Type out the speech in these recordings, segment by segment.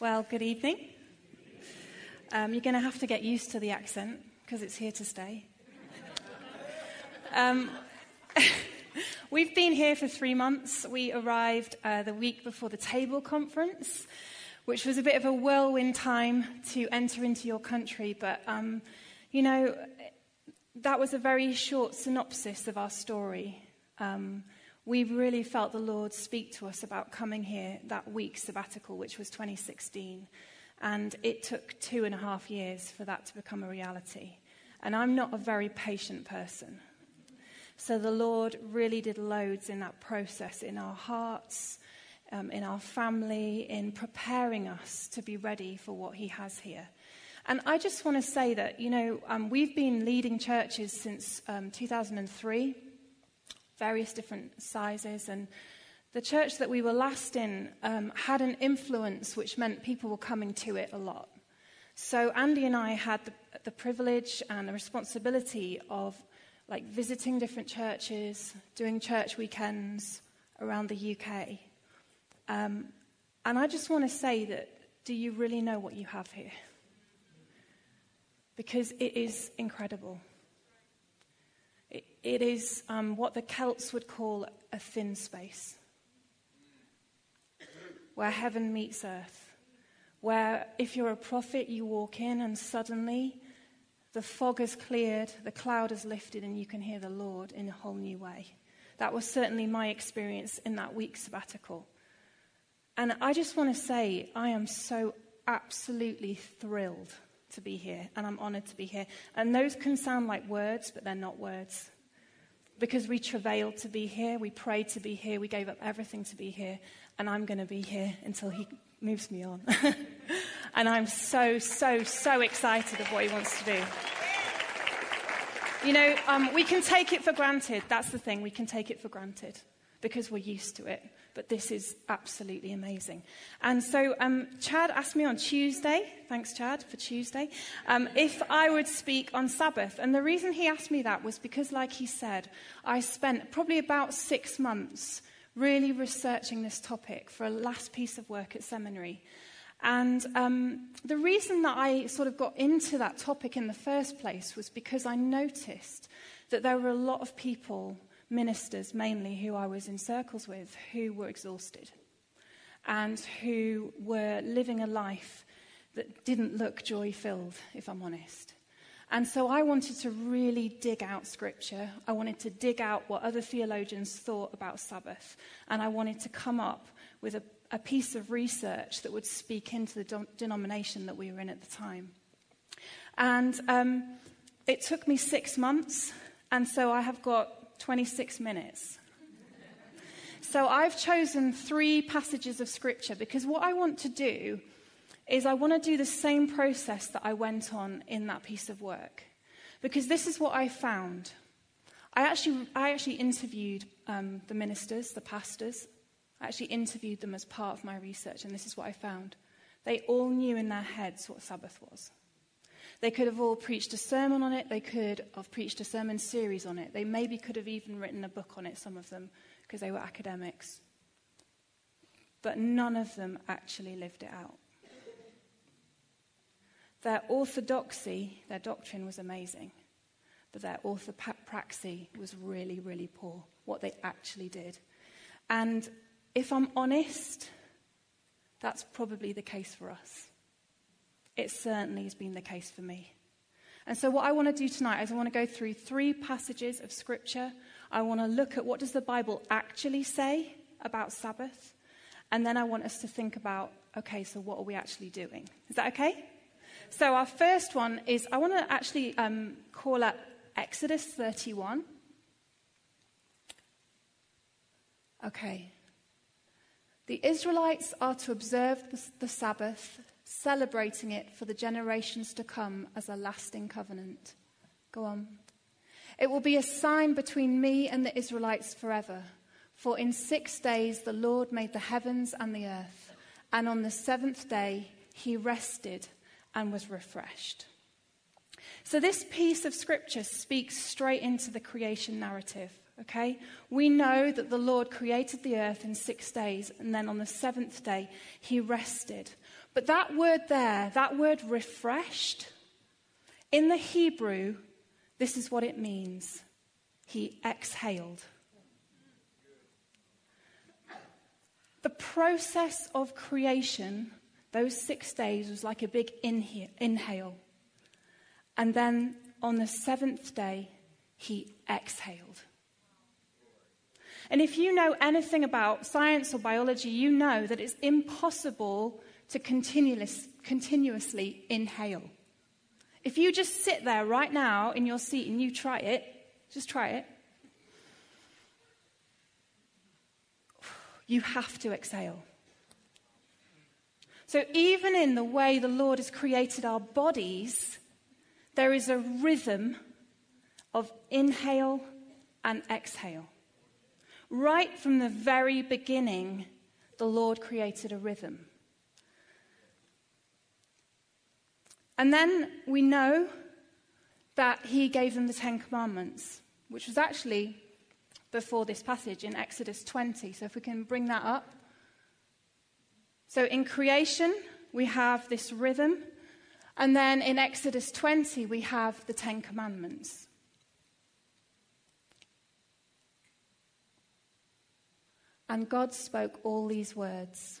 Well, good evening. Um, you're going to have to get used to the accent because it's here to stay. Um, we've been here for three months. We arrived uh, the week before the table conference, which was a bit of a whirlwind time to enter into your country. But, um, you know, that was a very short synopsis of our story. Um, we really felt the Lord speak to us about coming here that week sabbatical, which was 2016. And it took two and a half years for that to become a reality. And I'm not a very patient person. So the Lord really did loads in that process in our hearts, um, in our family, in preparing us to be ready for what He has here. And I just want to say that, you know, um, we've been leading churches since um, 2003 various different sizes. And the church that we were last in um, had an influence which meant people were coming to it a lot. So Andy and I had the, the privilege and the responsibility of like visiting different churches, doing church weekends around the UK. Um, and I just want to say that do you really know what you have here? Because it is incredible. It is um, what the Celts would call a thin space, where heaven meets earth, where if you're a prophet, you walk in and suddenly the fog has cleared, the cloud has lifted, and you can hear the Lord in a whole new way. That was certainly my experience in that week sabbatical. And I just want to say, I am so absolutely thrilled to be here, and I'm honored to be here. And those can sound like words, but they're not words because we travailed to be here, we prayed to be here, we gave up everything to be here, and I'm going to be here until He moves me on. and I'm so, so, so excited of what He wants to do. You know, um, we can take it for granted. That's the thing, we can take it for granted because we're used to it. But this is absolutely amazing. And so um, Chad asked me on Tuesday, thanks Chad for Tuesday, um, if I would speak on Sabbath. And the reason he asked me that was because, like he said, I spent probably about six months really researching this topic for a last piece of work at seminary. And um, the reason that I sort of got into that topic in the first place was because I noticed that there were a lot of people ministers, mainly who I was in circles with, who were exhausted and who were living a life that didn't look joy filled, if I'm honest. And so I wanted to really dig out scripture. I wanted to dig out what other theologians thought about Sabbath. And I wanted to come up with a, a piece of research that would speak into the denomination that we were in at the time. And um, it took me six months. And so I have got 26 minutes. So I've chosen three passages of scripture because what I want to do is I want to do the same process that I went on in that piece of work. Because this is what I found. I actually, I actually interviewed um, the ministers, the pastors. I actually interviewed them as part of my research, and this is what I found. They all knew in their heads what Sabbath was. They could have all preached a sermon on it. They could have preached a sermon series on it. They maybe could have even written a book on it, some of them, because they were academics. But none of them actually lived it out. Their orthodoxy, their doctrine was amazing, but their orthopraxy was really, really poor, what they actually did. And if I'm honest, that's probably the case for us. It certainly has been the case for me. And so what I want to do tonight is I want to go through three passages of scripture. I want to look at what does the Bible actually say about Sabbath? And then I want us to think about, okay, so what are we actually doing? Is that okay? So our first one is I want to actually um, call up Exodus 31. Okay. The Israelites are to observe the Sabbath celebrating it for the generations to come as a lasting covenant. Go on. It will be a sign between me and the Israelites forever. For in six days the Lord made the heavens and the earth, and on the seventh day he rested and was refreshed. So, this piece of scripture speaks straight into the creation narrative Okay? We know that the Lord created the earth in six days, and then on the seventh day, he rested. But that word there, that word refreshed, in the Hebrew, this is what it means He exhaled. The process of creation, those six days, was like a big inhale. And then on the seventh day, he exhaled. And if you know anything about science or biology, you know that it's impossible to continuous, continuously inhale. If you just sit there right now in your seat and you try it, just try it, you have to exhale. So, even in the way the Lord has created our bodies, there is a rhythm of inhale and exhale. Right from the very beginning, the Lord created a rhythm. And then we know that he gave them the Ten Commandments, which was actually before this passage in Exodus 20. So if we can bring that up. So in creation, we have this rhythm. And then in Exodus 20, we have the Ten Commandments. And God spoke all these words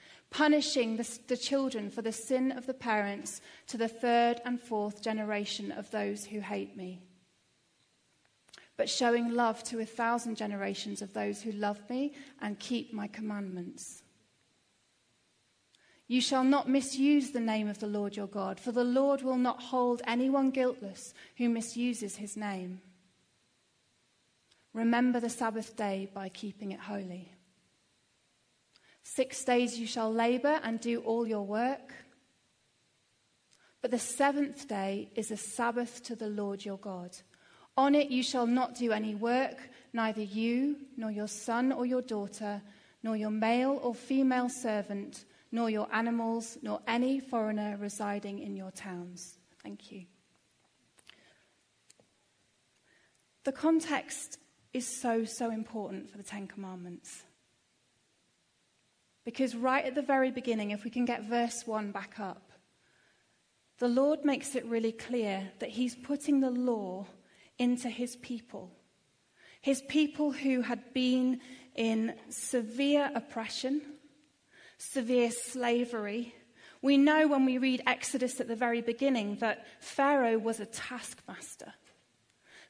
punishing the, the, children for the sin of the parents to the third and fourth generation of those who hate me, but showing love to a thousand generations of those who love me and keep my commandments. You shall not misuse the name of the Lord your God, for the Lord will not hold anyone guiltless who misuses his name. Remember the Sabbath day by keeping it holy. Six days you shall labor and do all your work. But the seventh day is a Sabbath to the Lord your God. On it you shall not do any work, neither you, nor your son or your daughter, nor your male or female servant, nor your animals, nor any foreigner residing in your towns. Thank you. The context is so, so important for the Ten Commandments. Because right at the very beginning, if we can get verse 1 back up, the Lord makes it really clear that He's putting the law into His people. His people who had been in severe oppression, severe slavery. We know when we read Exodus at the very beginning that Pharaoh was a taskmaster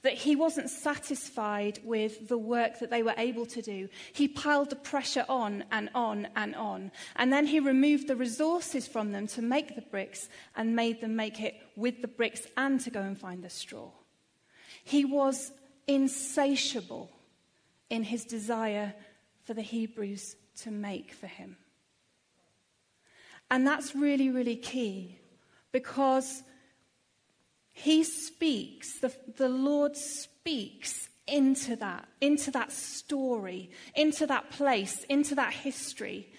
that he wasn't satisfied with the work that they were able to do. He piled the pressure on and on and on. And then he removed the resources from them to make the bricks and made them make it with the bricks and to go and find the straw. He was insatiable in his desire for the Hebrews to make for him. And that's really, really key because he speaks, the, the Lord speaks into that, into that story, into that place, into that history.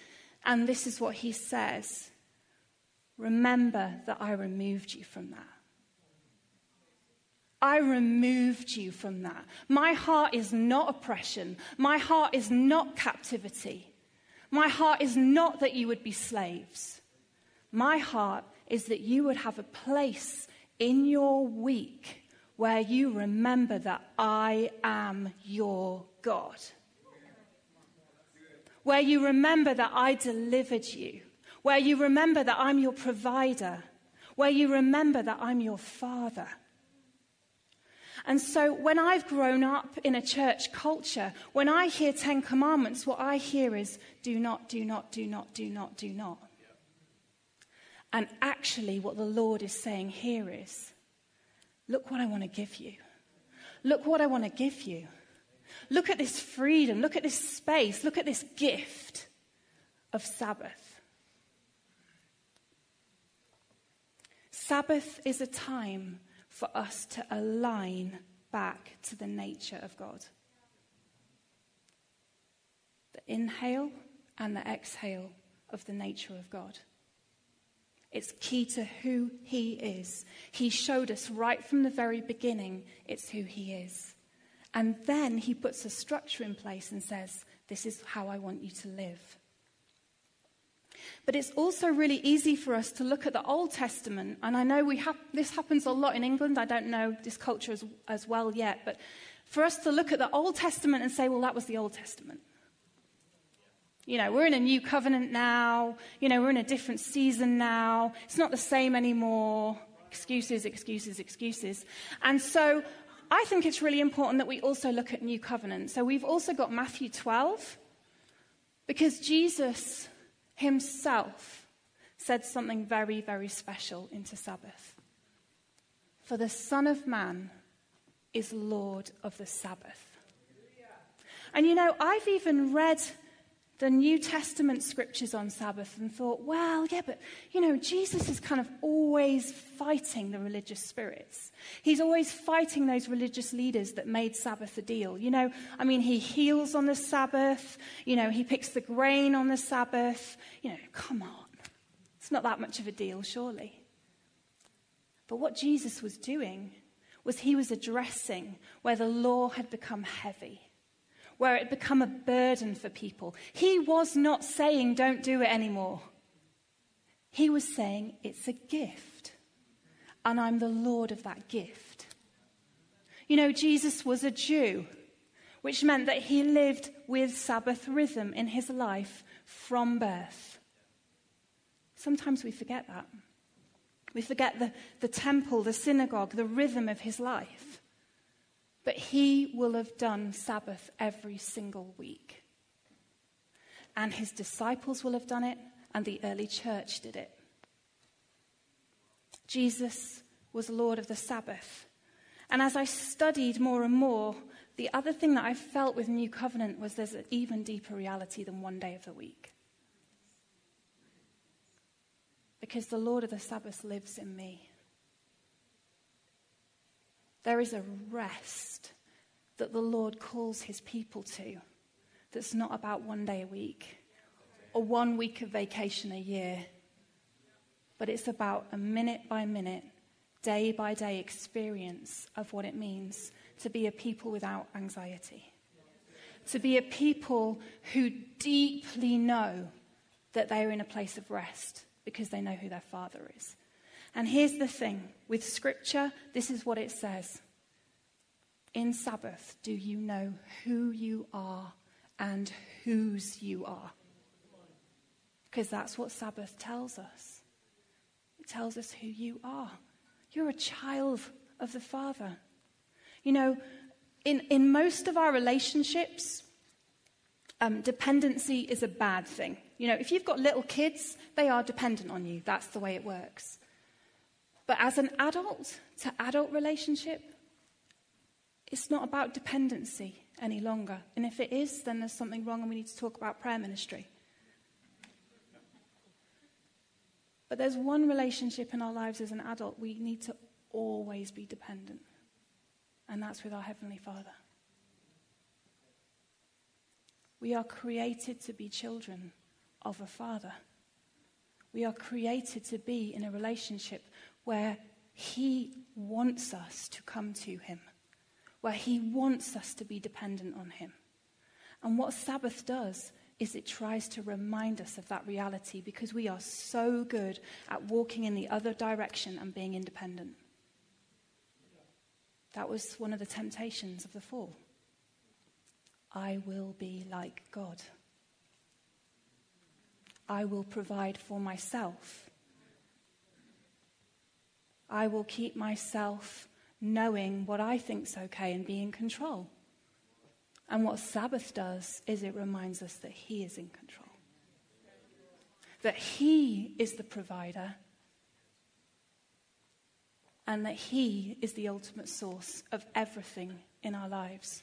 And this is what he says Remember that I removed you from that. I removed you from that. My heart is not oppression. My heart is not captivity. My heart is not that you would be slaves. My heart is that you would have a place in your week where you remember that I am your God. Where you remember that I delivered you. Where you remember that I'm your provider. Where you remember that I'm your father. And so when I've grown up in a church culture, when I hear Ten Commandments, what I hear is do not, do not, do not, do not, do not. And actually, what the Lord is saying here is look what I want to give you. Look what I want to give you. Look at this freedom. Look at this space. Look at this gift of Sabbath. Sabbath is a time for us to align back to the nature of God. The inhale and the exhale of the nature of God. It's key to who He is. He showed us right from the very beginning it's who He is. And then He puts a structure in place and says, This is how I want you to live. But it's also really easy for us to look at the Old Testament, and I know we have, this happens a lot in England. I don't know this culture as, as well yet, but for us to look at the Old Testament and say, well, that was the Old Testament. You know, we're in a new covenant now. You know, we're in a different season now. It's not the same anymore. Excuses, excuses, excuses. And so I think it's really important that we also look at new covenant. So we've also got Matthew 12, because Jesus himself said something very, very special into Sabbath. For the Son of Man is Lord of the Sabbath. And you know, I've even read the New Testament scriptures on Sabbath and thought, well, yeah, but you know, Jesus is kind of always fighting the religious spirits. He's always fighting those religious leaders that made Sabbath a deal. You know, I mean, he heals on the Sabbath, you know, he picks the grain on the Sabbath. You know, come on. It's not that much of a deal, surely. But what Jesus was doing was he was addressing where the law had become heavy where it become a burden for people. He was not saying, don't do it anymore. He was saying, it's a gift. And I'm the Lord of that gift. You know, Jesus was a Jew, which meant that he lived with Sabbath rhythm in his life from birth. Sometimes we forget that. We forget the, the temple, the synagogue, the rhythm of his life. But he will have done Sabbath every single week. And his disciples will have done it, and the early church did it. Jesus was Lord of the Sabbath. And as I studied more and more, the other thing that I felt with New Covenant was there's an even deeper reality than one day of the week. Because the Lord of the Sabbath lives in me. There is a rest that the Lord calls his people to that's not about one day a week or one week of vacation a year, but it's about a minute by minute, day by day experience of what it means to be a people without anxiety. To be a people who deeply know that they are in a place of rest because they know who their Father is. And here's the thing with Scripture, this is what it says. In Sabbath, do you know who you are and whose you are? Because that's what Sabbath tells us. It tells us who you are. You're a child of the Father. You know, in, in most of our relationships, um, dependency is a bad thing. You know, if you've got little kids, they are dependent on you. That's the way it works. But as an adult to adult relationship, it's not about dependency any longer. And if it is, then there's something wrong and we need to talk about prayer ministry. But there's one relationship in our lives as an adult we need to always be dependent, and that's with our Heavenly Father. We are created to be children of a Father. We are created to be in a relationship where He wants us to come to Him, where He wants us to be dependent on Him. And what Sabbath does is it tries to remind us of that reality because we are so good at walking in the other direction and being independent. That was one of the temptations of the fall. I will be like God. I will provide for myself. I will keep myself knowing what I think's okay and be in control. And what Sabbath does is it reminds us that He is in control, that He is the provider, and that He is the ultimate source of everything in our lives.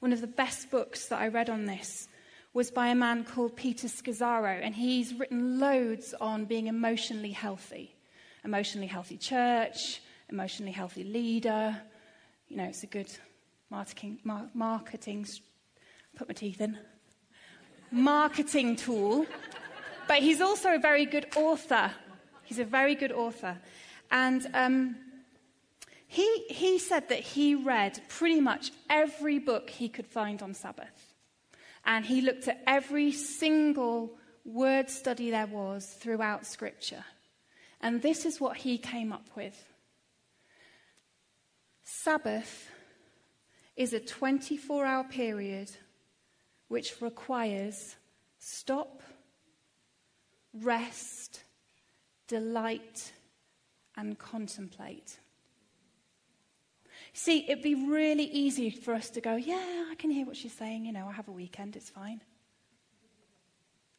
one of the best books that I read on this was by a man called Peter Scazzero, and he's written loads on being emotionally healthy. Emotionally healthy church, emotionally healthy leader. You know, it's a good marketing, mar- marketing put my teeth in, marketing tool. But he's also a very good author. He's a very good author. And um, he, he said that he read pretty much every book he could find on Sabbath. And he looked at every single word study there was throughout Scripture. And this is what he came up with Sabbath is a 24 hour period which requires stop, rest, delight, and contemplate. See, it'd be really easy for us to go, yeah, I can hear what she's saying. You know, I have a weekend, it's fine.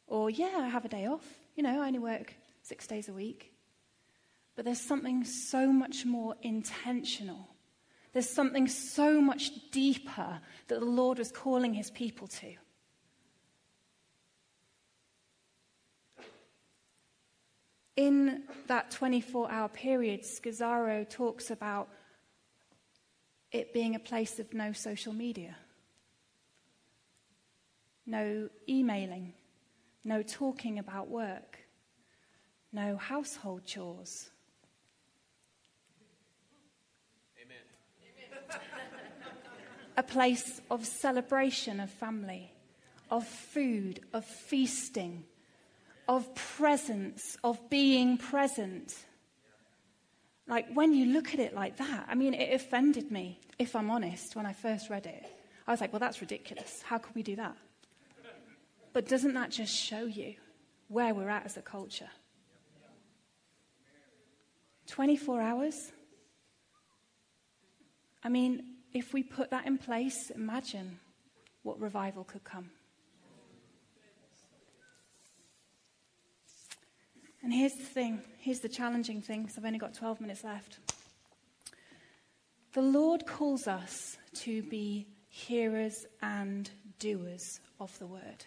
Or, yeah, I have a day off. You know, I only work six days a week. But there's something so much more intentional. There's something so much deeper that the Lord was calling his people to. In that 24 hour period, Scazzero talks about it being a place of no social media, no emailing, no talking about work, no household chores. A place of celebration of family, of food, of feasting of presence, of being present. Like when you look at it like that, I mean, it offended me, if I'm honest, when I first read it. I was like, well, that's ridiculous. How could we do that? But doesn't that just show you where we're at as a culture? 24 hours? I mean, if we put that in place, imagine what revival could come. And here's the thing here's the challenging thing, because I've only got 12 minutes left. The Lord calls us to be hearers and doers of the word.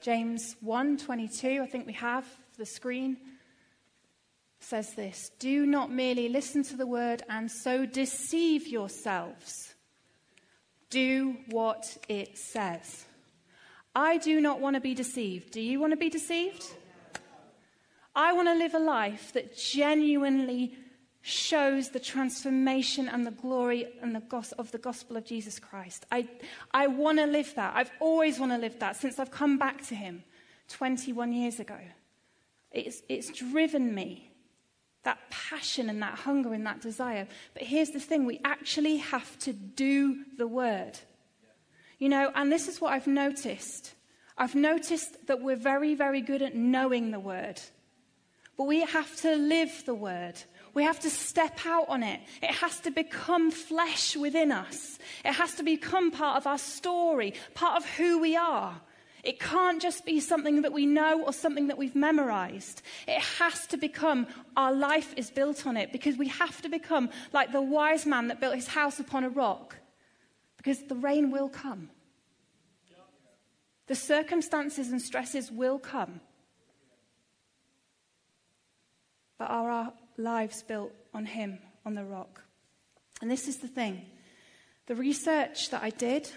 James 1:22, I think we have the screen says this, "Do not merely listen to the word and so deceive yourselves. Do what it says." I do not want to be deceived. Do you want to be deceived? I want to live a life that genuinely shows the transformation and the glory and the of the gospel of Jesus Christ. I, I want to live that. I've always want to live that since I've come back to Him 21 years ago. It's, it's driven me, that passion and that hunger and that desire. But here's the thing we actually have to do the word. You know, and this is what I've noticed. I've noticed that we're very, very good at knowing the word. But we have to live the word. We have to step out on it. It has to become flesh within us. It has to become part of our story, part of who we are. It can't just be something that we know or something that we've memorized. It has to become our life is built on it because we have to become like the wise man that built his house upon a rock because the rain will come. The circumstances and stresses will come. but are our lives built on Him, on the rock? And this is the thing the research that I did,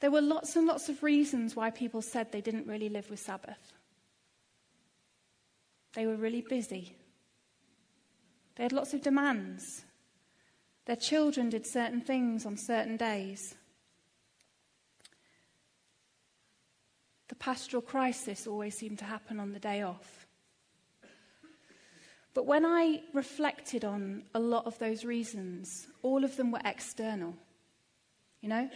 there were lots and lots of reasons why people said they didn't really live with Sabbath. They were really busy. They had lots of demands. Their children did certain things on certain days. The pastoral crisis always seemed to happen on the day off. But when I reflected on a lot of those reasons, all of them were external, you know?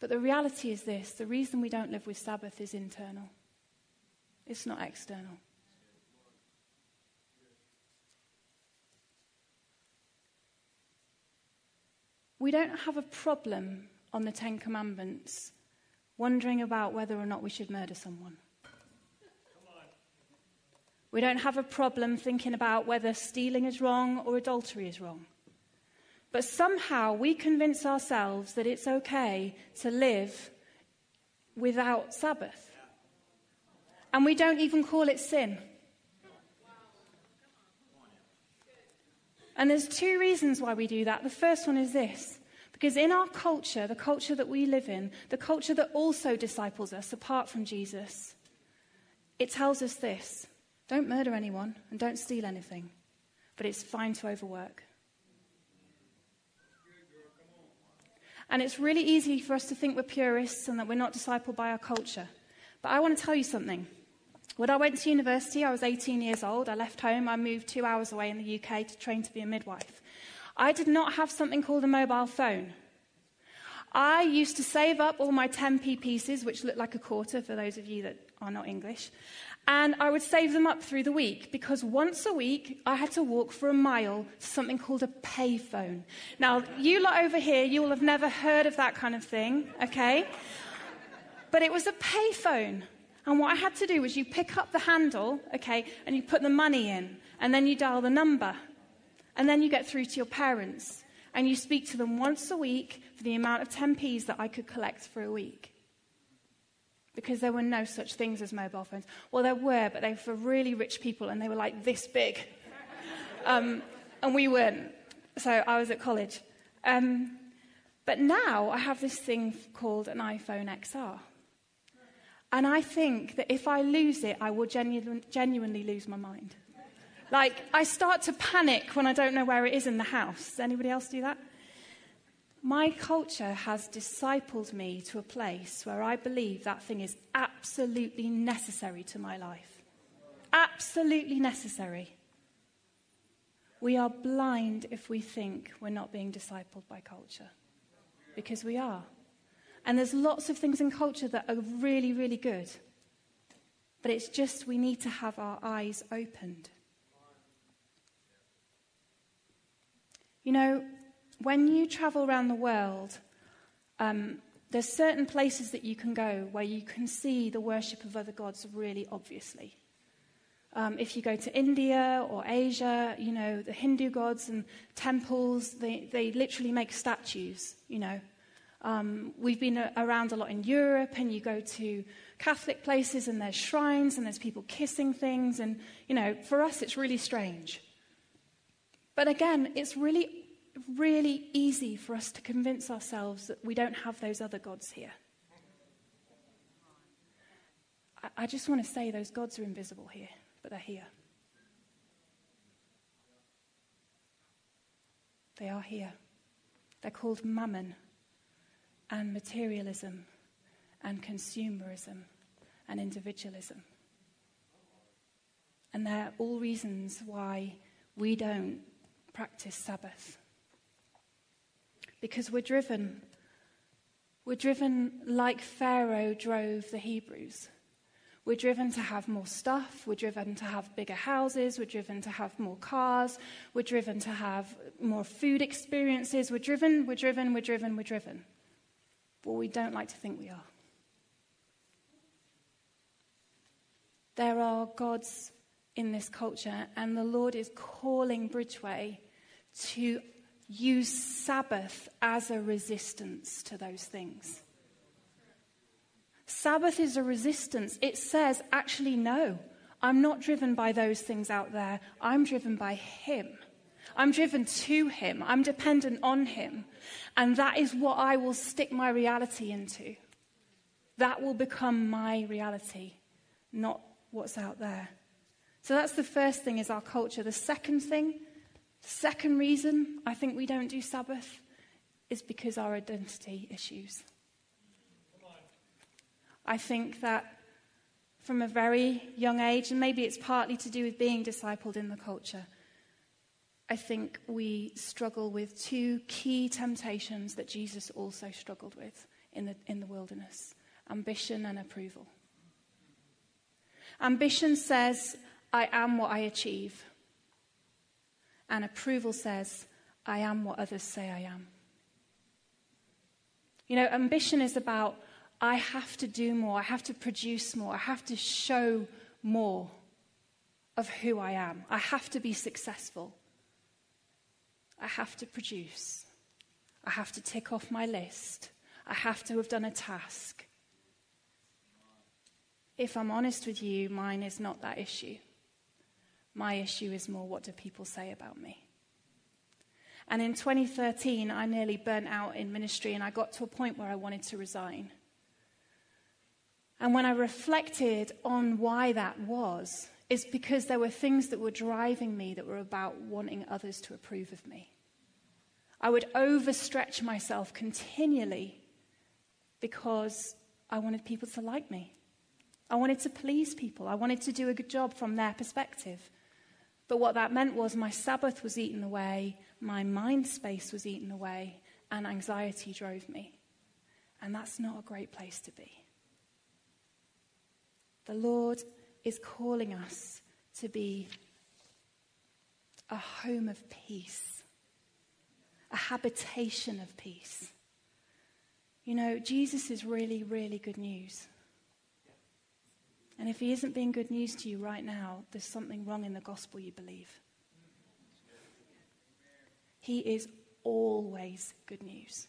But the reality is this the reason we don't live with Sabbath is internal, it's not external. We don't have a problem on the Ten Commandments wondering about whether or not we should murder someone. We don't have a problem thinking about whether stealing is wrong or adultery is wrong. But somehow we convince ourselves that it's okay to live without Sabbath. And we don't even call it sin. And there's two reasons why we do that. The first one is this because in our culture, the culture that we live in, the culture that also disciples us apart from Jesus, it tells us this don't murder anyone and don't steal anything, but it's fine to overwork. And it's really easy for us to think we're purists and that we're not discipled by our culture. But I want to tell you something. When I went to university, I was 18 years old. I left home. I moved two hours away in the UK to train to be a midwife. I did not have something called a mobile phone. I used to save up all my 10p pieces, which look like a quarter for those of you that are not English, and I would save them up through the week because once a week I had to walk for a mile to something called a payphone. Now, you lot over here, you will have never heard of that kind of thing, okay? But it was a payphone. And what I had to do was you pick up the handle, okay, and you put the money in, and then you dial the number. And then you get through to your parents, and you speak to them once a week for the amount of 10p's that I could collect for a week because there were no such things as mobile phones. Well, there were, but they were for really rich people and they were like this big. Um, and we weren't. So I was at college. Um, but now I have this thing called an iPhone XR. And I think that if I lose it, I will genu- genuinely lose my mind. Like, I start to panic when I don't know where it is in the house. Does anybody else do that? My culture has discipled me to a place where I believe that thing is absolutely necessary to my life. Absolutely necessary. We are blind if we think we're not being discipled by culture, because we are. And there's lots of things in culture that are really, really good. But it's just we need to have our eyes opened. You know, when you travel around the world, um, there's certain places that you can go where you can see the worship of other gods really obviously. Um, if you go to India or Asia, you know, the Hindu gods and temples, they, they literally make statues, you know. Um, we've been around a lot in Europe, and you go to Catholic places, and there's shrines, and there's people kissing things, and, you know, for us, it's really strange. But again, it's really really easy for us to convince ourselves that we don't have those other gods here. I, I just want to say those gods are invisible here, but they're here. They are here. They're called mammon and materialism and consumerism and individualism. And they're all reasons why we don't practice Sabbath because we're driven. We're driven like Pharaoh drove the Hebrews. We're driven to have more stuff. We're driven to have bigger houses. We're driven to have more cars. We're driven to have more food experiences. We're driven, we're driven, we're driven, we're driven. But we don't like to think we are. There are gods in this culture, and the Lord is calling Bridgeway to use Sabbath as a resistance to those things. Sabbath is a resistance. It says, actually, no, I'm not driven by those things out there. I'm driven by Him. I'm driven to Him. I'm dependent on Him. And that is what I will stick my reality into. That will become my reality, not what's out there. So that's the first thing is our culture. The second thing Second reason I think we don't do Sabbath is because our identity issues. I think that from a very young age, and maybe it's partly to do with being discipled in the culture, I think we struggle with two key temptations that Jesus also struggled with in the, in the wilderness ambition and approval. Ambition says, I am what I achieve. And approval says, I am what others say I am. You know, ambition is about, I have to do more, I have to produce more, I have to show more of who I am. I have to be successful. I have to produce. I have to tick off my list. I have to have done a task. If I'm honest with you, mine is not that issue. My issue is more what do people say about me? And in 2013, I nearly burnt out in ministry and I got to a point where I wanted to resign. And when I reflected on why that was, it's because there were things that were driving me that were about wanting others to approve of me. I would overstretch myself continually because I wanted people to like me. I wanted to please people. I wanted to do a good job from their perspective. But what that meant was my Sabbath was eaten away, my mind space was eaten away, and anxiety drove me. And that's not a great place to be. The Lord is calling us to be a home of peace, a habitation of peace. You know, Jesus is really, really good news. And if he isn't being good news to you right now, there's something wrong in the gospel you believe. He is always good news.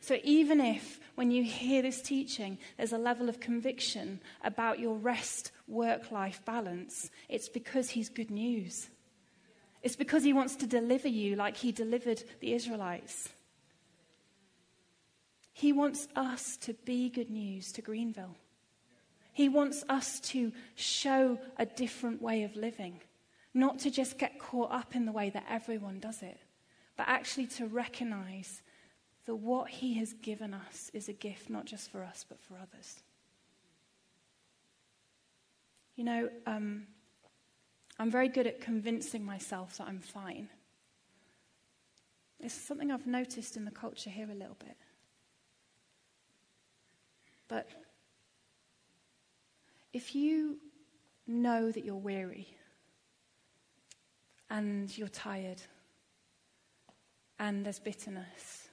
So even if, when you hear this teaching, there's a level of conviction about your rest work life balance, it's because he's good news. It's because he wants to deliver you like he delivered the Israelites. He wants us to be good news to Greenville. He wants us to show a different way of living, not to just get caught up in the way that everyone does it, but actually to recognize that what He has given us is a gift not just for us, but for others. You know, um, I'm very good at convincing myself that I'm fine. It's something I've noticed in the culture here a little bit. But if you know that you're weary and you're tired and there's bitterness,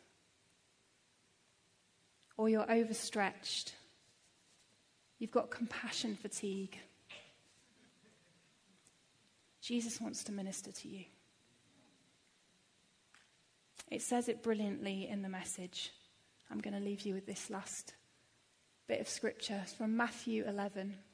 or you're overstretched, you've got compassion fatigue, Jesus wants to minister to you. It says it brilliantly in the message. I'm going to leave you with this last bit of scripture. From Matthew 11.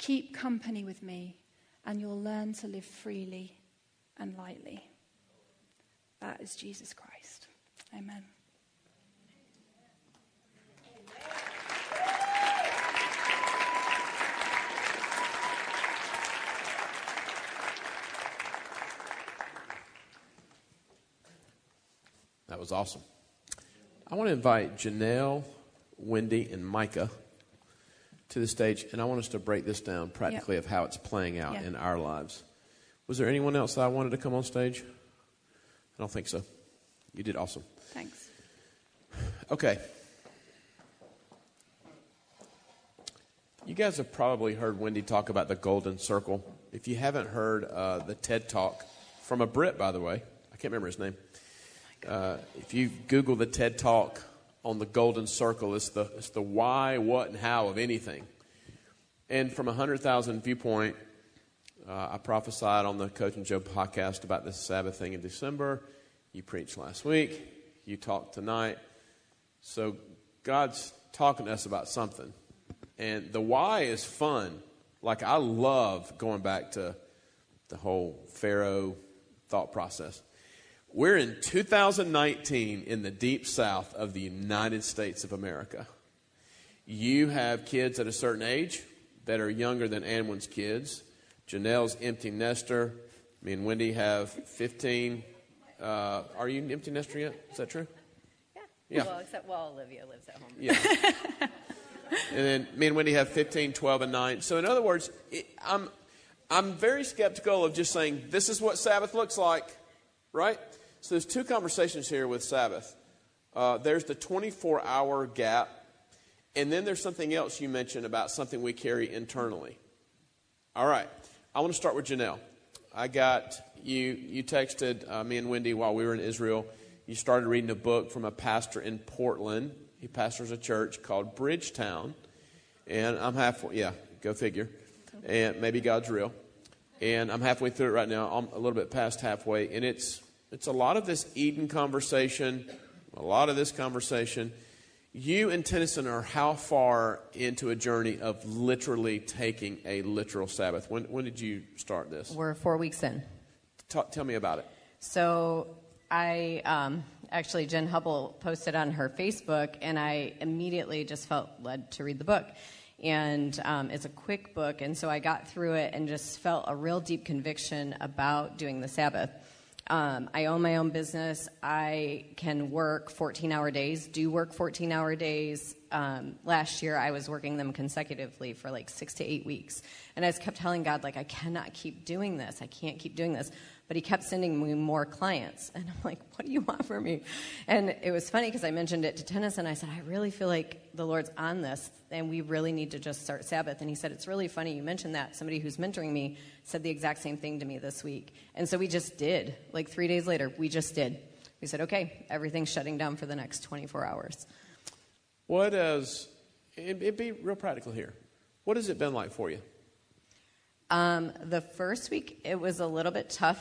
Keep company with me, and you'll learn to live freely and lightly. That is Jesus Christ. Amen. That was awesome. I want to invite Janelle, Wendy, and Micah to the stage, and I want us to break this down practically yep. of how it's playing out yep. in our lives. Was there anyone else that I wanted to come on stage? I don't think so. You did awesome. Thanks. Okay. You guys have probably heard Wendy talk about the golden circle. If you haven't heard uh, the TED talk from a Brit, by the way, I can't remember his name. Uh, if you Google the TED talk on the golden circle. It's the, it's the why, what, and how of anything. And from a 100,000 viewpoint, uh, I prophesied on the Coach and Joe podcast about this Sabbath thing in December. You preached last week. You talked tonight. So God's talking to us about something. And the why is fun. Like, I love going back to the whole Pharaoh thought process. We're in 2019 in the deep south of the United States of America. You have kids at a certain age that are younger than Annwen's kids. Janelle's empty nester. Me and Wendy have 15. Uh, are you an empty nester yet? Is that true? Yeah. yeah. Well, except while Olivia lives at home. Yeah. and then me and Wendy have 15, 12, and 9. So, in other words, it, I'm, I'm very skeptical of just saying, this is what Sabbath looks like, right? So there's two conversations here with Sabbath. Uh, there's the 24 hour gap, and then there's something else you mentioned about something we carry internally. All right, I want to start with Janelle. I got you. You texted uh, me and Wendy while we were in Israel. You started reading a book from a pastor in Portland. He pastors a church called Bridgetown, and I'm halfway. Yeah, go figure. And maybe God's real. And I'm halfway through it right now. I'm a little bit past halfway, and it's it's a lot of this Eden conversation, a lot of this conversation. You and Tennyson are how far into a journey of literally taking a literal Sabbath? When, when did you start this? We're four weeks in. T- tell me about it. So I um, actually, Jen Hubble posted on her Facebook, and I immediately just felt led to read the book. And um, it's a quick book, and so I got through it and just felt a real deep conviction about doing the Sabbath. Um, I own my own business. I can work 14 hour days, do work 14 hour days. Um, last year, I was working them consecutively for like six to eight weeks. And I just kept telling God, like, I cannot keep doing this. I can't keep doing this but he kept sending me more clients. And I'm like, what do you want from me? And it was funny because I mentioned it to Tennyson. I said, I really feel like the Lord's on this, and we really need to just start Sabbath. And he said, It's really funny you mentioned that. Somebody who's mentoring me said the exact same thing to me this week. And so we just did. Like three days later, we just did. We said, Okay, everything's shutting down for the next 24 hours. What has, it'd be real practical here. What has it been like for you? Um, the first week, it was a little bit tough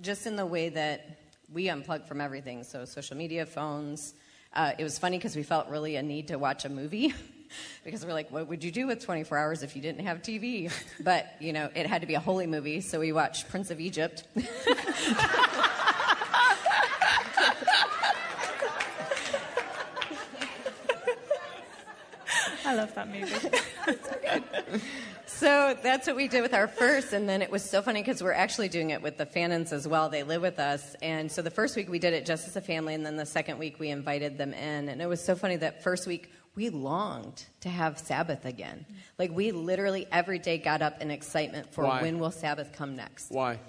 just in the way that we unplugged from everything. So, social media, phones. Uh, it was funny because we felt really a need to watch a movie. because we're like, what would you do with 24 hours if you didn't have TV? But, you know, it had to be a holy movie, so we watched Prince of Egypt. I love that movie. so that's what we did with our first, and then it was so funny because we're actually doing it with the Fannons as well. They live with us, and so the first week we did it just as a family, and then the second week we invited them in, and it was so funny that first week we longed to have Sabbath again. Like we literally every day got up in excitement for Why? when will Sabbath come next. Why?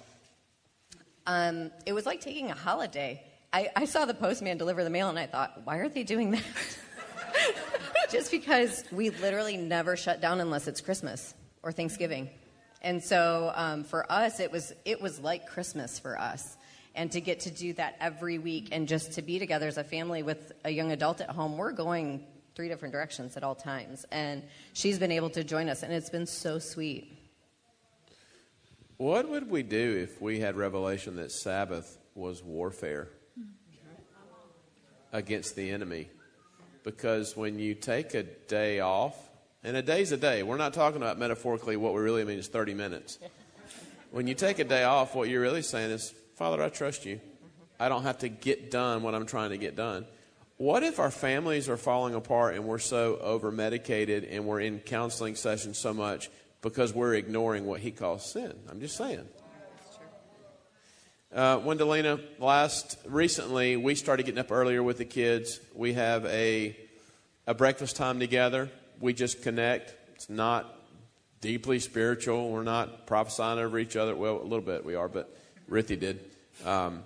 Um, it was like taking a holiday. I, I saw the postman deliver the mail, and I thought, why are they doing that? Just because we literally never shut down unless it's Christmas or Thanksgiving. And so um, for us, it was, it was like Christmas for us. And to get to do that every week and just to be together as a family with a young adult at home, we're going three different directions at all times. And she's been able to join us, and it's been so sweet. What would we do if we had revelation that Sabbath was warfare against the enemy? Because when you take a day off, and a day's a day, we're not talking about metaphorically what we really mean is 30 minutes. When you take a day off, what you're really saying is, Father, I trust you. I don't have to get done what I'm trying to get done. What if our families are falling apart and we're so over medicated and we're in counseling sessions so much because we're ignoring what he calls sin? I'm just saying. Uh, Wendelina, last recently we started getting up earlier with the kids. We have a a breakfast time together. We just connect. It's not deeply spiritual. We're not prophesying over each other. Well, a little bit we are, but Ruthie did. Um,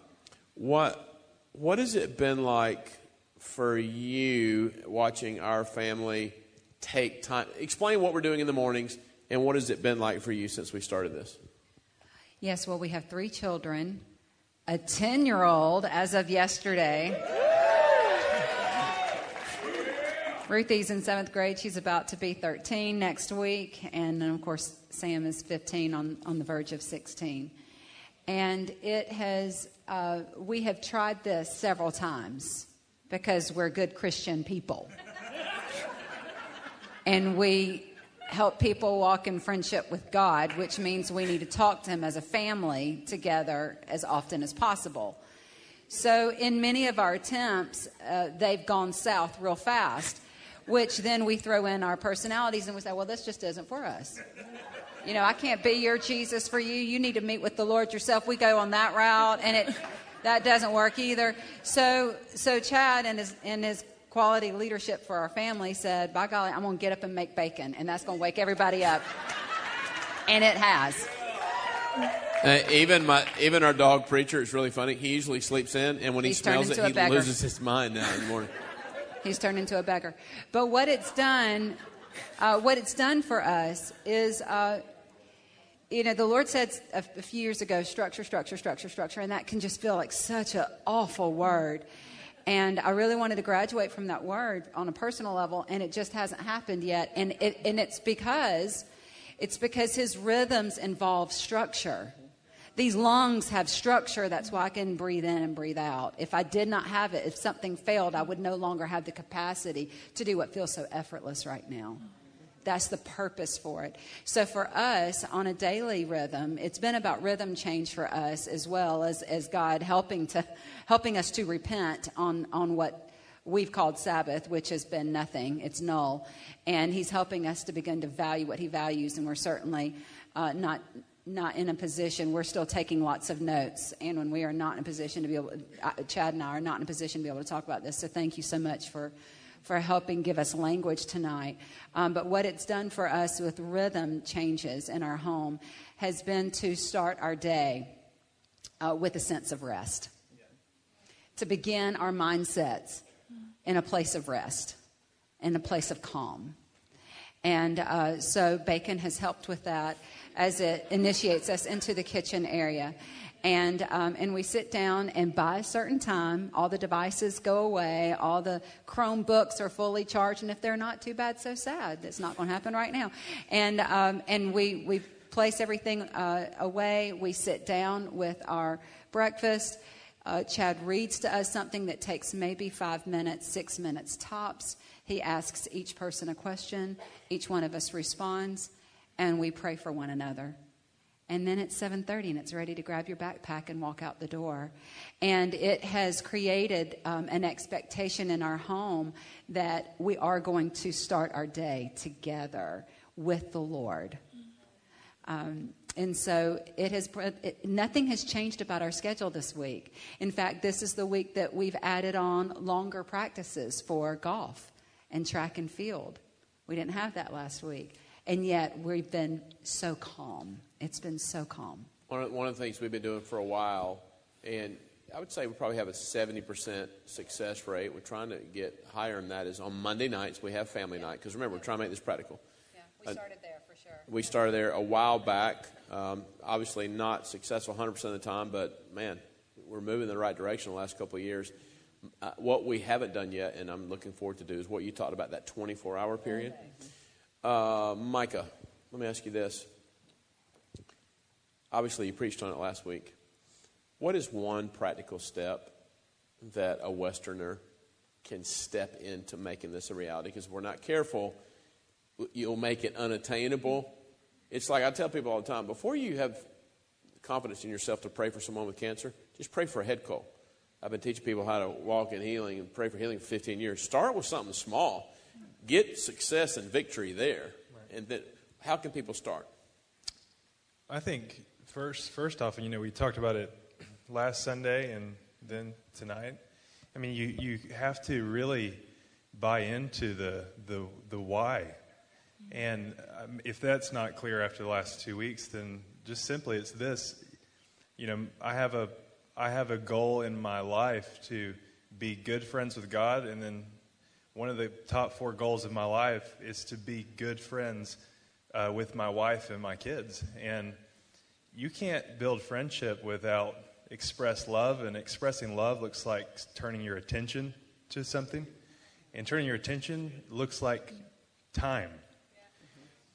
what what has it been like for you watching our family take time? Explain what we're doing in the mornings and what has it been like for you since we started this? Yes, well, we have three children a 10 year old as of yesterday. Ruthie's in seventh grade. She's about to be 13 next week. And of course, Sam is 15 on, on the verge of 16. And it has, uh, we have tried this several times because we're good Christian people. and we help people walk in friendship with God, which means we need to talk to Him as a family together as often as possible. So, in many of our attempts, uh, they've gone south real fast, which then we throw in our personalities and we say, well, this just isn't for us. You know, I can't be your Jesus for you. You need to meet with the Lord yourself. We go on that route, and it that doesn't work either. So, so Chad and his and his quality leadership for our family said, by golly, I'm going to get up and make bacon, and that's going to wake everybody up. And it has. Uh, even my even our dog preacher is really funny. He usually sleeps in, and when He's he turned smells it, into a he beggar. loses his mind now in the morning. He's turned into a beggar. But what it's done, uh, what it's done for us is, uh, you know, the Lord said a, a few years ago, structure, structure, structure, structure, and that can just feel like such an awful word. And I really wanted to graduate from that word on a personal level, and it just hasn't happened yet. And it, and it's because, it's because His rhythms involve structure. These lungs have structure. That's why I can breathe in and breathe out. If I did not have it, if something failed, I would no longer have the capacity to do what feels so effortless right now. That's the purpose for it. So for us on a daily rhythm, it's been about rhythm change for us as well as, as God helping to helping us to repent on, on what we've called Sabbath, which has been nothing. It's null. And He's helping us to begin to value what He values, and we're certainly uh, not not in a position. We're still taking lots of notes, and when we are not in a position to be able, uh, Chad and I are not in a position to be able to talk about this. So thank you so much for for helping give us language tonight. Um, but what it's done for us with rhythm changes in our home has been to start our day uh, with a sense of rest, to begin our mindsets in a place of rest, in a place of calm. And uh, so Bacon has helped with that as it initiates us into the kitchen area. And, um, and we sit down, and by a certain time, all the devices go away, all the Chromebooks are fully charged, and if they're not, too bad, so sad. That's not going to happen right now. And, um, and we, we place everything uh, away. We sit down with our breakfast. Uh, Chad reads to us something that takes maybe five minutes, six minutes tops. He asks each person a question. Each one of us responds, and we pray for one another. And then it's 7:30, and it's ready to grab your backpack and walk out the door. And it has created um, an expectation in our home that we are going to start our day together with the Lord. Um, and so it has it, nothing has changed about our schedule this week. In fact, this is the week that we've added on longer practices for golf and track and field. We didn't have that last week. And yet we've been so calm. It's been so calm. One of, one of the things we've been doing for a while, and I would say we probably have a 70% success rate. We're trying to get higher than that. Is on Monday nights we have family night because remember we're trying to make this practical. Yeah, we started there for sure. We started there a while back. Um, obviously not successful 100% of the time, but man, we're moving in the right direction the last couple of years. Uh, what we haven't done yet, and I'm looking forward to do, is what you talked about that 24 hour period. Uh, Micah, let me ask you this. Obviously, you preached on it last week. What is one practical step that a Westerner can step into making this a reality? Because if we're not careful, you'll make it unattainable. It's like I tell people all the time before you have confidence in yourself to pray for someone with cancer, just pray for a head cold. I've been teaching people how to walk in healing and pray for healing for 15 years. Start with something small, get success and victory there. And then, how can people start? I think first, first off, you know, we talked about it last Sunday and then tonight. I mean, you, you have to really buy into the the the why, and um, if that's not clear after the last two weeks, then just simply it's this. You know, I have a I have a goal in my life to be good friends with God, and then one of the top four goals of my life is to be good friends uh, with my wife and my kids. And you can't build friendship without express love, and expressing love looks like turning your attention to something. And turning your attention looks like time.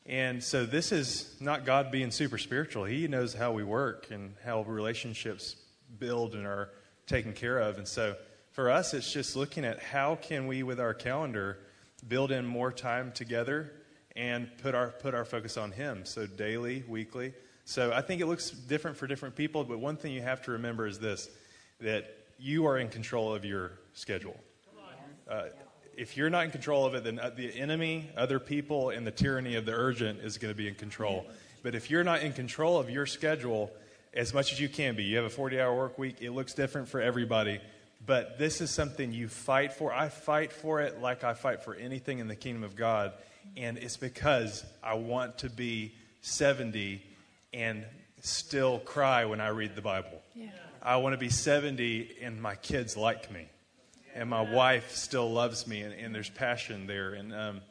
And so this is not God being super spiritual. He knows how we work and how relationships build and are taken care of. And so for us, it's just looking at how can we, with our calendar, build in more time together and put our put our focus on Him. So daily, weekly. So I think it looks different for different people. But one thing you have to remember is this: that you are in control of your schedule. Uh, if you're not in control of it, then uh, the enemy, other people, and the tyranny of the urgent is going to be in control. But if you're not in control of your schedule as much as you can be, you have a 40 hour work week, it looks different for everybody. But this is something you fight for. I fight for it like I fight for anything in the kingdom of God. And it's because I want to be 70 and still cry when I read the Bible. Yeah. I want to be 70 and my kids like me. And my wife still loves me, and, and there's passion there. And um,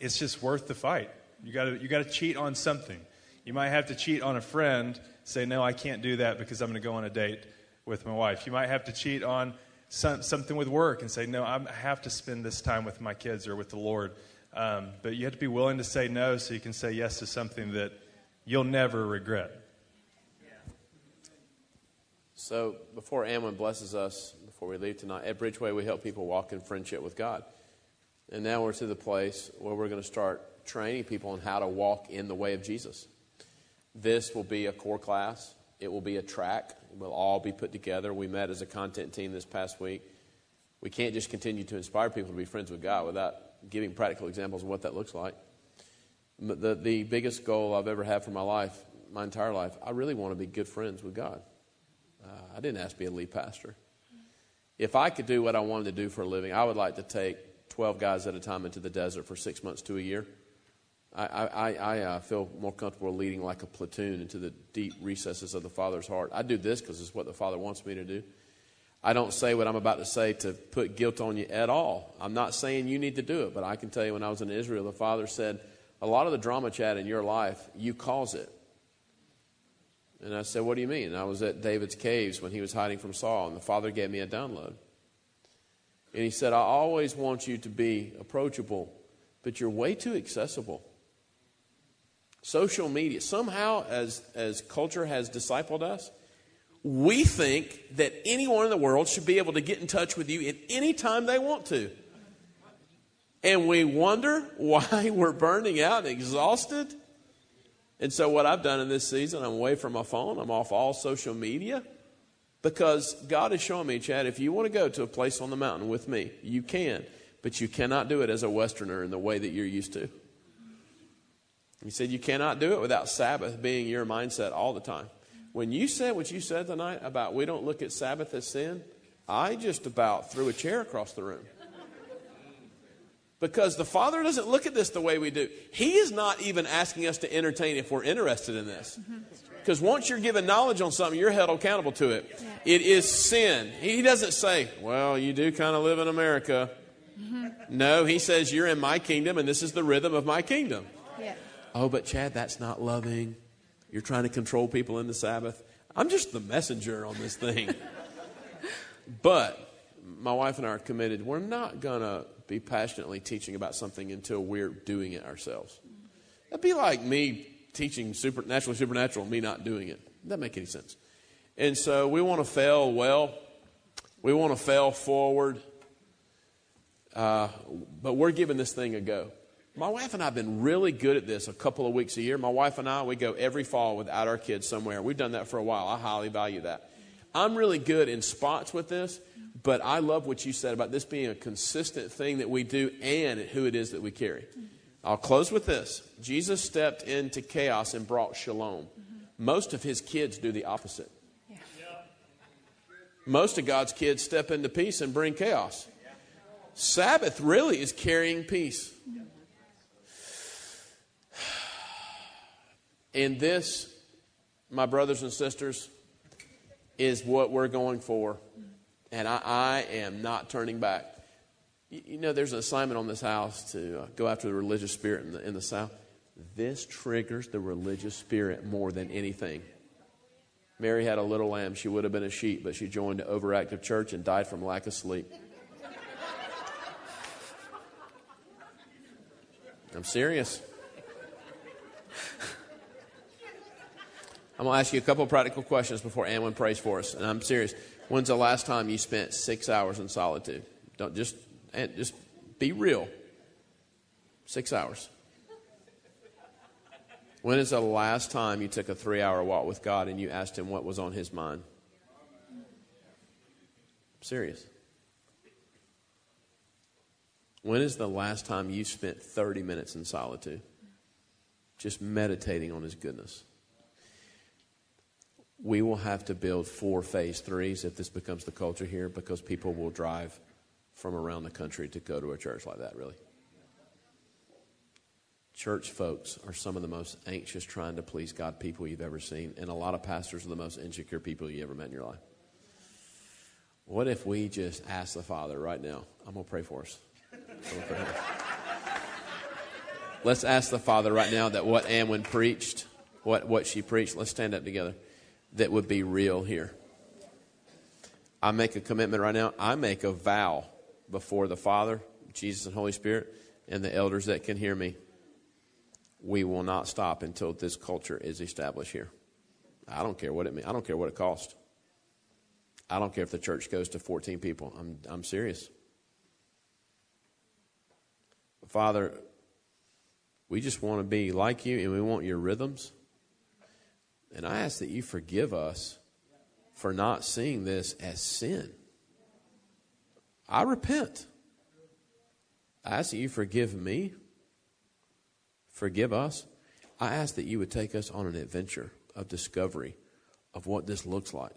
it's just worth the fight. You got you to cheat on something. You might have to cheat on a friend, say, No, I can't do that because I'm going to go on a date with my wife. You might have to cheat on some, something with work and say, No, I have to spend this time with my kids or with the Lord. Um, but you have to be willing to say no so you can say yes to something that you'll never regret. So before Annwen blesses us, before we leave tonight, at Bridgeway we help people walk in friendship with God. And now we're to the place where we're going to start training people on how to walk in the way of Jesus. This will be a core class. It will be a track. It will all be put together. We met as a content team this past week. We can't just continue to inspire people to be friends with God without giving practical examples of what that looks like. The, the biggest goal I've ever had for my life, my entire life, I really want to be good friends with God. Uh, I didn't ask to be a lead pastor. If I could do what I wanted to do for a living, I would like to take 12 guys at a time into the desert for six months to a year. I, I, I uh, feel more comfortable leading like a platoon into the deep recesses of the Father's heart. I do this because it's what the Father wants me to do. I don't say what I'm about to say to put guilt on you at all. I'm not saying you need to do it, but I can tell you when I was in Israel, the Father said, A lot of the drama, chat in your life, you cause it. And I said, What do you mean? And I was at David's caves when he was hiding from Saul, and the Father gave me a download. And he said, I always want you to be approachable, but you're way too accessible. Social media, somehow, as, as culture has discipled us, we think that anyone in the world should be able to get in touch with you at any time they want to. And we wonder why we're burning out, and exhausted. And so, what I've done in this season, I'm away from my phone, I'm off all social media. Because God is showing me, Chad, if you want to go to a place on the mountain with me, you can, but you cannot do it as a Westerner in the way that you're used to. He said you cannot do it without Sabbath being your mindset all the time. When you said what you said tonight about we don't look at Sabbath as sin, I just about threw a chair across the room. Because the Father doesn't look at this the way we do. He is not even asking us to entertain if we're interested in this. Because once you're given knowledge on something, you're held accountable to it. It is sin. He doesn't say, well, you do kind of live in America. Mm-hmm. No, he says, you're in my kingdom and this is the rhythm of my kingdom. Oh, but Chad, that's not loving. You're trying to control people in the Sabbath. I'm just the messenger on this thing. but my wife and I are committed. We're not going to be passionately teaching about something until we're doing it ourselves. That'd be like me teaching supernatural, supernatural, and me not doing it. Doesn't make any sense. And so we want to fail well. We want to fail forward. Uh, but we're giving this thing a go. My wife and I have been really good at this a couple of weeks a year. My wife and I, we go every fall without our kids somewhere. We've done that for a while. I highly value that. I'm really good in spots with this, but I love what you said about this being a consistent thing that we do and who it is that we carry. I'll close with this Jesus stepped into chaos and brought shalom. Most of his kids do the opposite. Most of God's kids step into peace and bring chaos. Sabbath really is carrying peace. And this, my brothers and sisters, is what we're going for. And I, I am not turning back. You know, there's an assignment on this house to uh, go after the religious spirit in the, in the South. This triggers the religious spirit more than anything. Mary had a little lamb. She would have been a sheep, but she joined an overactive church and died from lack of sleep. I'm serious. I'm going to ask you a couple practical questions before Annwen prays for us. And I'm serious. When's the last time you spent six hours in solitude? Don't just just be real. Six hours. When is the last time you took a three hour walk with God and you asked Him what was on His mind? I'm serious. When is the last time you spent 30 minutes in solitude? Just meditating on His goodness. We will have to build four phase threes if this becomes the culture here because people will drive from around the country to go to a church like that, really. church folks are some of the most anxious trying to please God people you've ever seen, and a lot of pastors are the most insecure people you ever met in your life. What if we just ask the Father right now? I'm going to pray for us. Pray for let's ask the Father right now that what Annwen preached, what, what she preached, let's stand up together, that would be real here. I make a commitment right now. I make a vow before the Father, Jesus, and Holy Spirit, and the elders that can hear me we will not stop until this culture is established here. I don't care what it means. I don't care what it costs. I don't care if the church goes to 14 people. I'm, I'm serious. Father, we just want to be like you and we want your rhythms. And I ask that you forgive us for not seeing this as sin. I repent. I ask that you forgive me forgive us, I ask that you would take us on an adventure of discovery of what this looks like.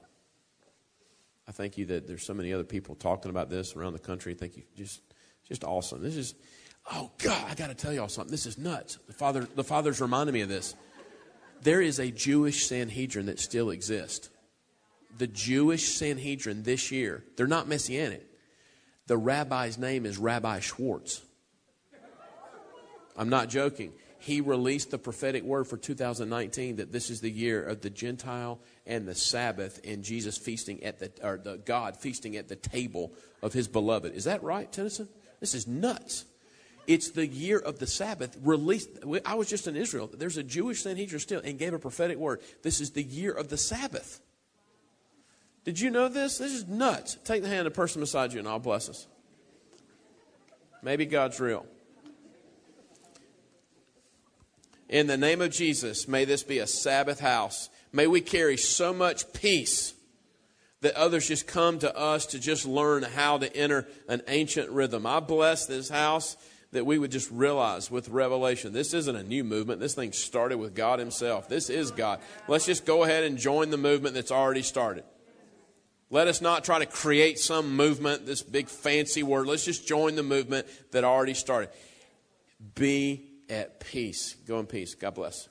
I thank you that there's so many other people talking about this around the country. Thank you. Just, just awesome. This is, oh God, I got to tell y'all something. This is nuts. The father, the father's reminded me of this. There is a Jewish Sanhedrin that still exists. The Jewish Sanhedrin this year, they're not messianic. The rabbi's name is Rabbi Schwartz. I'm not joking he released the prophetic word for 2019 that this is the year of the Gentile and the Sabbath and Jesus feasting at the, or the God feasting at the table of his beloved. Is that right, Tennyson? This is nuts. It's the year of the Sabbath released. I was just in Israel. There's a Jewish Sanhedrin still and gave a prophetic word. This is the year of the Sabbath. Did you know this? This is nuts. Take the hand of the person beside you and I'll bless us. Maybe God's real. In the name of Jesus, may this be a Sabbath house. May we carry so much peace that others just come to us to just learn how to enter an ancient rhythm. I bless this house that we would just realize with revelation this isn't a new movement. This thing started with God Himself. This is God. Let's just go ahead and join the movement that's already started. Let us not try to create some movement, this big fancy word. Let's just join the movement that already started. Be at peace. Go in peace. God bless.